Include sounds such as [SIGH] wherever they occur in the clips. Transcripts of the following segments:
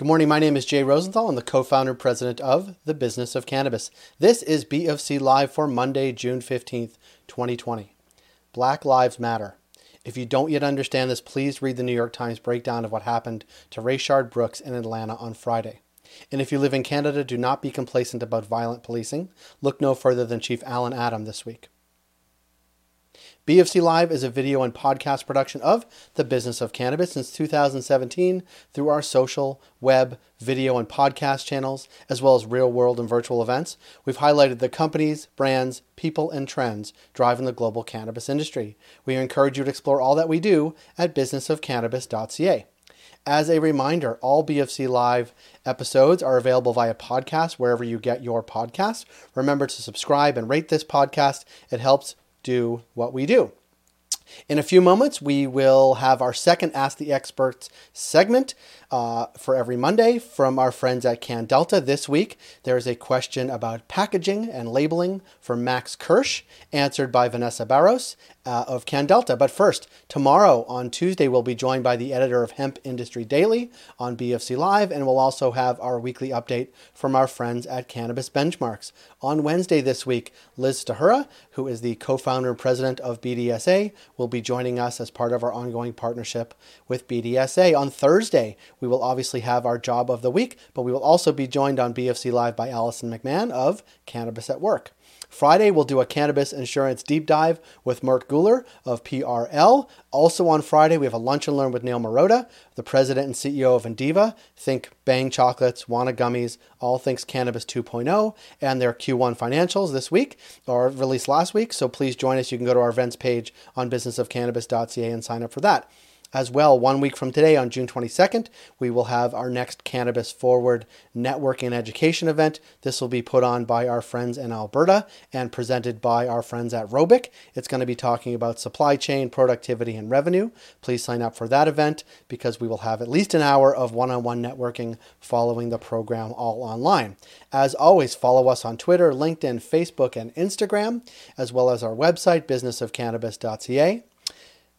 Good morning. My name is Jay Rosenthal. I'm the co founder and president of The Business of Cannabis. This is BofC Live for Monday, June 15th, 2020. Black Lives Matter. If you don't yet understand this, please read the New York Times breakdown of what happened to Rayshard Brooks in Atlanta on Friday. And if you live in Canada, do not be complacent about violent policing. Look no further than Chief Allan Adam this week. BofC Live is a video and podcast production of the business of cannabis since 2017 through our social, web, video, and podcast channels, as well as real world and virtual events. We've highlighted the companies, brands, people, and trends driving the global cannabis industry. We encourage you to explore all that we do at businessofcannabis.ca. As a reminder, all BofC Live episodes are available via podcast wherever you get your podcasts. Remember to subscribe and rate this podcast. It helps do what we do. In a few moments, we will have our second Ask the Experts segment uh, for every Monday from our friends at CanDelta. This week, there is a question about packaging and labeling from Max Kirsch, answered by Vanessa Barros uh, of CanDelta. But first, tomorrow on Tuesday, we'll be joined by the editor of Hemp Industry Daily on BofC Live, and we'll also have our weekly update from our friends at Cannabis Benchmarks. On Wednesday this week, Liz Stahura, who is the co founder and president of BDSA, will be joining us as part of our ongoing partnership with BDSA. On Thursday, we will obviously have our job of the week, but we will also be joined on BofC Live by Allison McMahon of Cannabis at Work. Friday, we'll do a cannabis insurance deep dive with Mert Guler of PRL. Also on Friday, we have a lunch and learn with Neil Marotta, the president and CEO of Indiva. Think Bhang Chocolates, Wana Gummies, all things Cannabis 2.0, and their Q1 financials this week, or released last week. So please join us. You can go to our events page on businessofcannabis.ca and sign up for that. As well, one week from today, on June 22nd, we will have our next Cannabis Forward networking and education event. This will be put on by our friends in Alberta and presented by our friends at Robic. It's going to be talking about supply chain, productivity, and revenue. Please sign up for that event because we will have at least an hour of one on one networking following the program all online. As always, follow us on Twitter, LinkedIn, Facebook, and Instagram, as well as our website, businessofcannabis.ca.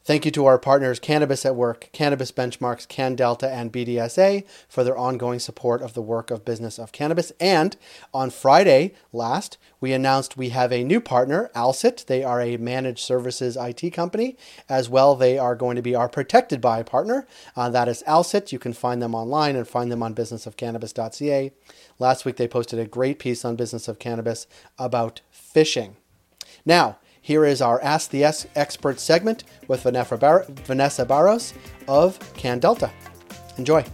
Thank you to our partners Cannabis at Work, Cannabis Benchmarks, CanDelta, and BDSA for their ongoing support of the work of business of cannabis. And on Friday last, we announced we have a new partner, Alsit. They are a managed services IT company. As well, they are going to be our protected by partner. Uh, that is Alsit. You can find them online and find them on businessofcannabis.ca. Last week, they posted a great piece on Business of Cannabis about phishing. Now, here is our Ask the Expert segment with Vanessa, Bar- Vanessa Barros of CanDelta. Enjoy.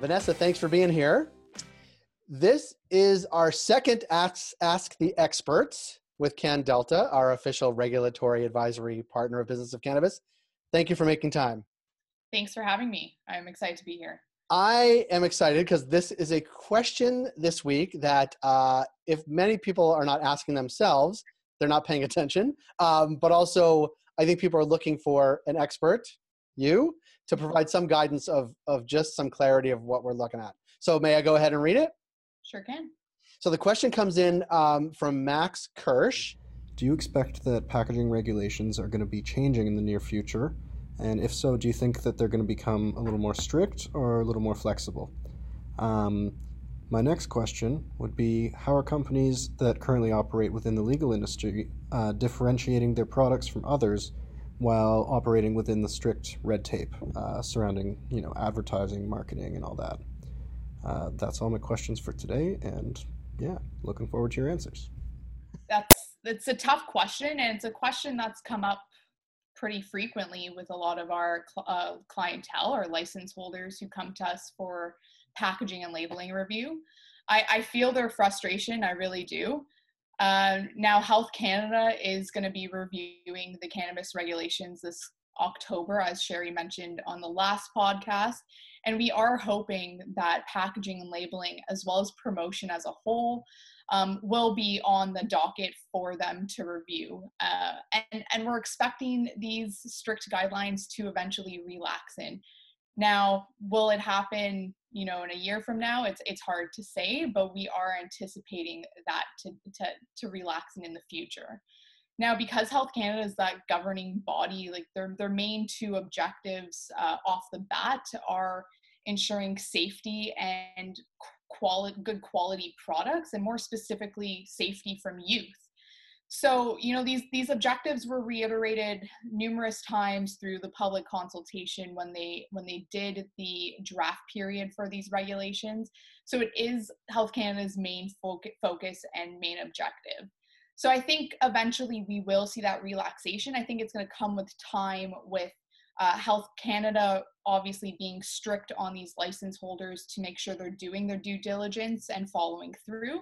Vanessa, thanks for being here. This is our second Ask, Ask the Experts with CanDelta, our official regulatory advisory partner of Business of Cannabis. Thank you for making time. Thanks for having me. I'm excited to be here. I am excited because this is a question this week that uh, if many people are not asking themselves, they're not paying attention. Um, but also, I think people are looking for an expert, you, to provide some guidance of, of just some clarity of what we're looking at. So, may I go ahead and read it? Sure can. So the question comes in um, from Max Kirsch. Do you expect that packaging regulations are going to be changing in the near future? And if so, do you think that they're going to become a little more strict or a little more flexible? Um, my next question would be How are companies that currently operate within the legal industry uh, differentiating their products from others while operating within the strict red tape uh, surrounding you know, advertising, marketing, and all that? Uh, that's all my questions for today, and yeah, looking forward to your answers. That's it's a tough question, and it's a question that's come up pretty frequently with a lot of our uh, clientele or license holders who come to us for packaging and labeling review. I, I feel their frustration, I really do. Uh, now, Health Canada is going to be reviewing the cannabis regulations this October, as Sherry mentioned on the last podcast. And we are hoping that packaging and labeling, as well as promotion as a whole, um, will be on the docket for them to review. Uh, and, and we're expecting these strict guidelines to eventually relax in. Now, will it happen, you know, in a year from now? It's it's hard to say, but we are anticipating that to to to relaxing in the future. Now, because Health Canada is that governing body, like their their main two objectives uh, off the bat are ensuring safety and quality, good quality products, and more specifically, safety from youth. So, you know, these these objectives were reiterated numerous times through the public consultation when they when they did the draft period for these regulations. So, it is Health Canada's main focus and main objective. So, I think eventually we will see that relaxation. I think it's going to come with time with uh, Health Canada obviously being strict on these license holders to make sure they're doing their due diligence and following through,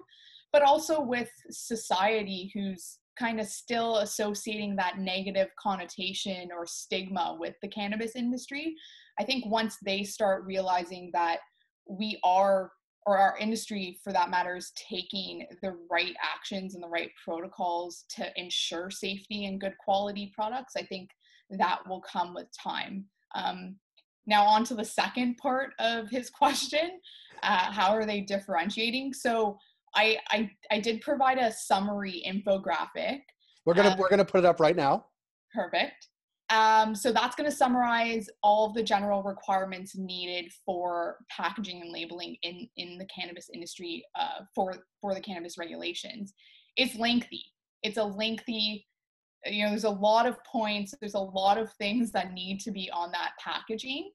but also with society who's kind of still associating that negative connotation or stigma with the cannabis industry. I think once they start realizing that we are or our industry for that matter is taking the right actions and the right protocols to ensure safety and good quality products i think that will come with time. Um, now, on to the second part of his [LAUGHS] question uh, how are they differentiating? So, I, I, I did provide a summary infographic. We're gonna um, we're gonna put it up right now. Perfect. Um, so that's going to summarize all of the general requirements needed for packaging and labeling in in the cannabis industry uh, for for the cannabis regulations. It's lengthy. It's a lengthy you know there's a lot of points there's a lot of things that need to be on that packaging.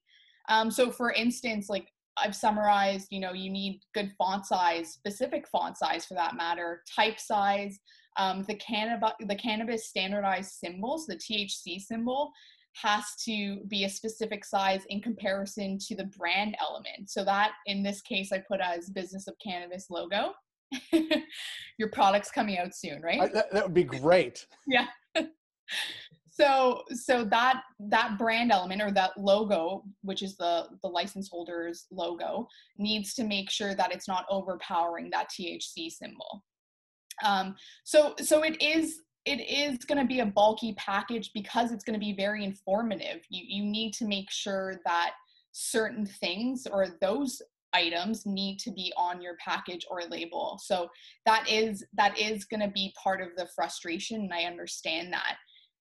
Um, so for instance like i've summarized you know you need good font size specific font size for that matter type size um, the cannabis the cannabis standardized symbols the thc symbol has to be a specific size in comparison to the brand element. So that in this case i put as business of cannabis logo [LAUGHS] your product's coming out soon right? I, that, that would be great. [LAUGHS] Yeah. So so that that brand element or that logo which is the the license holder's logo needs to make sure that it's not overpowering that thc symbol. Um, so so it is it is going to be a bulky package because it's going to be very informative. You you need to make sure that certain things or those items need to be on your package or label. So that is that is going to be part of the frustration and i understand that.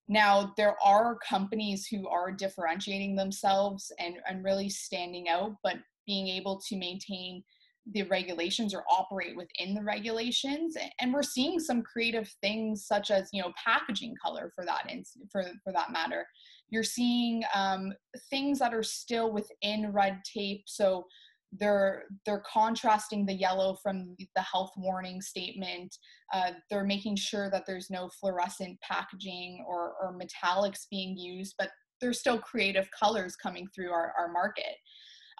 Now, there are companies who are differentiating themselves and, and really standing out, but being able to maintain the regulations or operate within the regulations and we're seeing some creative things such as you know packaging color for that for for that matter. You're seeing um, things that are still within red tape so they're they're contrasting the yellow from the health warning statement. Uh, they're making sure that there's no fluorescent packaging or, or metallics being used but there's still creative colors coming through our, our market.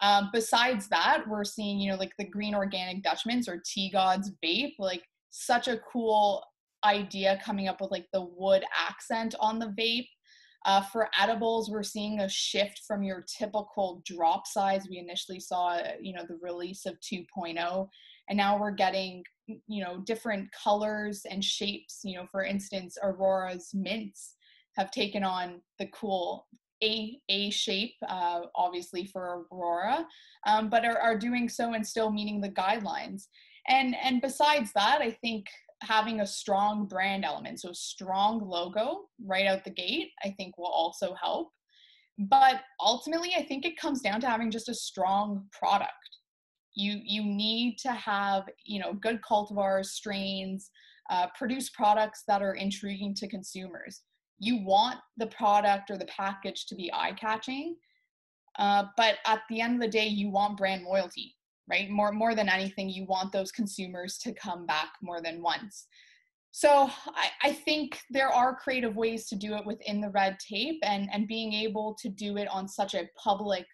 Um, besides that we're seeing you know like the green organic dutchman's or TGOD's vape like such a cool idea coming up with like the wood accent on the vape uh, for edibles, we're seeing a shift from your typical drop size. We initially saw, you know, the release of 2.0, and now we're getting, you know, different colors and shapes. You know, for instance, Aurora's mints have taken on the cool a a shape, uh, obviously for Aurora, um, but are, are doing so and still meeting the guidelines. And and besides that, I think having a strong brand element, so strong logo right out the gate, I think will also help. But ultimately, I think it comes down to having just a strong product. You you need to have you know good cultivars, strains, uh, produce products that are intriguing to consumers. You want the product or the package to be eye catching, uh, but at the end of the day, you want brand loyalty right? More more than anything, you want those consumers to come back more than once. So I, I think there are creative ways to do it within the red tape and, and being able to do it on such a public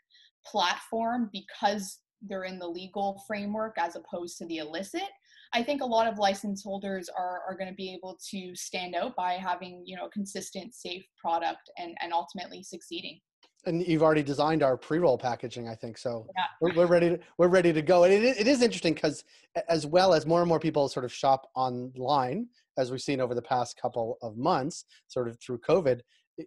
platform because they're in the legal framework as opposed to the illicit. I think a lot of license holders are, are going to be able to stand out by having, you know, a consistent, safe product and, and ultimately succeeding and you've already designed our pre-roll packaging i think so yeah. we're, we're, ready to we're ready to go and it, it is interesting because as well as more and more people sort of shop online as we've seen over the past couple of months sort of through covid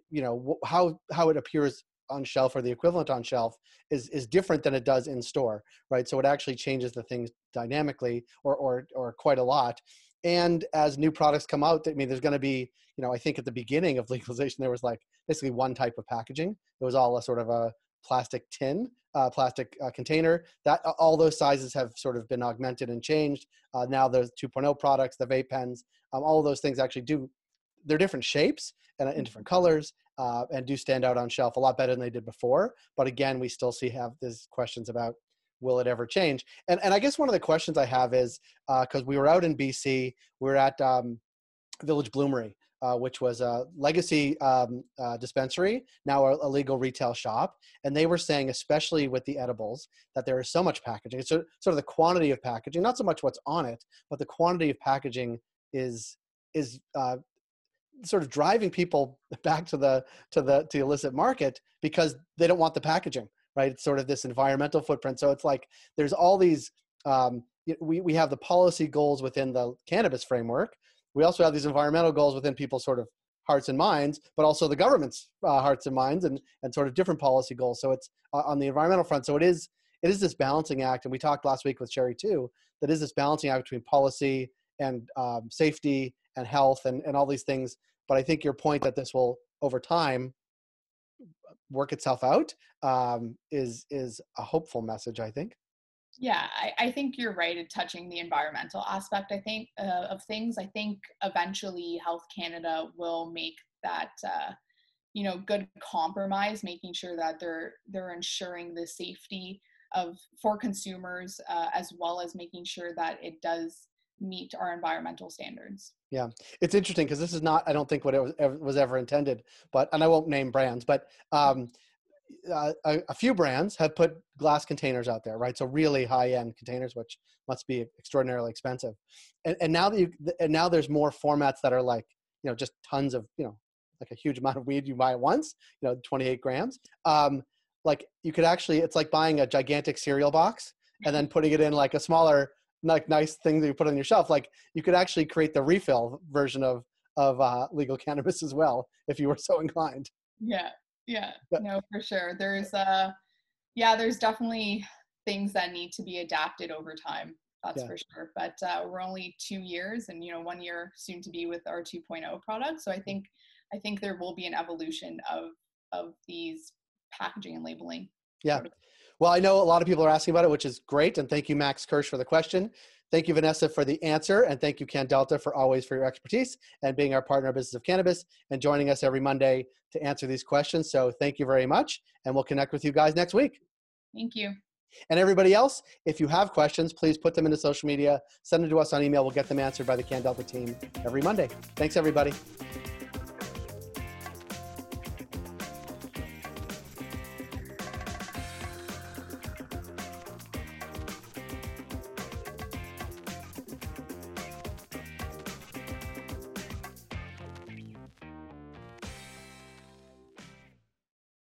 you know how how it appears on shelf or the equivalent on shelf is is different than it does in store, right? So it actually changes the things dynamically or or or quite a lot. And as new products come out, I mean, there's going to be, you know, I think at the beginning of [LAUGHS] legalization, there was like basically one type of packaging. It was all a sort of a plastic tin, uh, plastic uh, container. That all those sizes have sort of been augmented and changed. Uh, now there's 2.0 products, the vape pens, um, all those things actually do. They're different shapes and in different colors, uh, and do stand out on shelf a lot better than they did before. But again, we still see have these questions about will it ever change? And and I guess one of the questions I have is because uh, we were out in BC, we were at um, Village Bloomery, uh, which was a legacy um, uh, dispensary, now a, a, legal retail shop. And they were saying, especially with the edibles, that there is so much packaging. So, sort of the quantity of packaging, not so much what's on it, but the quantity of packaging is is uh, sort of driving people [LAUGHS] back to the to the to the illicit market because they don't want the packaging right? It's sort of this environmental footprint. So it's like there's all these um, we, we have the policy goals within the cannabis framework. We also have these environmental goals within people's sort of hearts and minds but also the government's uh, hearts and minds and and sort of different policy goals. So it's uh, on the environmental front so it is it is this balancing act and we talked last week with sherry too that is this balancing act between policy and um, safety and health and, and all these things. But I think your point that this will over time work itself out um, is is a hopeful message. I think. Yeah, I, I, think you're right at touching the environmental aspect. I think uh, of things. I think eventually Health Canada will make that uh, you know good compromise, making sure that they're they're ensuring the safety of for consumers uh, as well as making sure that it does meet our environmental standards. Yeah, it's interesting because this is not, I don't think, what it was ever, was ever intended. But and I won't name brands, but um, uh, a, a, few brands have put glass containers out there, right? So really high-end containers, which must be extraordinarily expensive. And, and now that you, and now there's more formats that are like, you know, just tons of, you know, like a huge [LAUGHS] amount of weed you buy at once, you know, 28 grams. Um, like you could actually, it's like buying a gigantic cereal box and then putting it in like a smaller like nice thing that you put on your shelf. Like you could actually create the refill version of of uh, legal [LAUGHS] cannabis as well if you were so inclined. Yeah, yeah, but, no, for sure. There's uh, yeah, there's definitely things that need to be adapted over time. That's yeah. for sure. But uh, we're only two years, and you know, one year soon to be with our 2.0 product. So I think I think there will be an evolution of of these packaging and labeling. Yeah. Well, I know a lot of people are asking about it, which is great. And thank you, Max Kirsch, for the question. Thank you, Vanessa, for the answer. And thank you, CanDelta, for always for your expertise and being our partner in Business of Cannabis and joining us every Monday to answer these questions. So thank you very much. And we'll connect with you guys next week. Thank you. And everybody else, if you have questions, please put them into social media, send them to us on email. We'll get them answered by the CanDelta team every Monday. Thanks, everybody.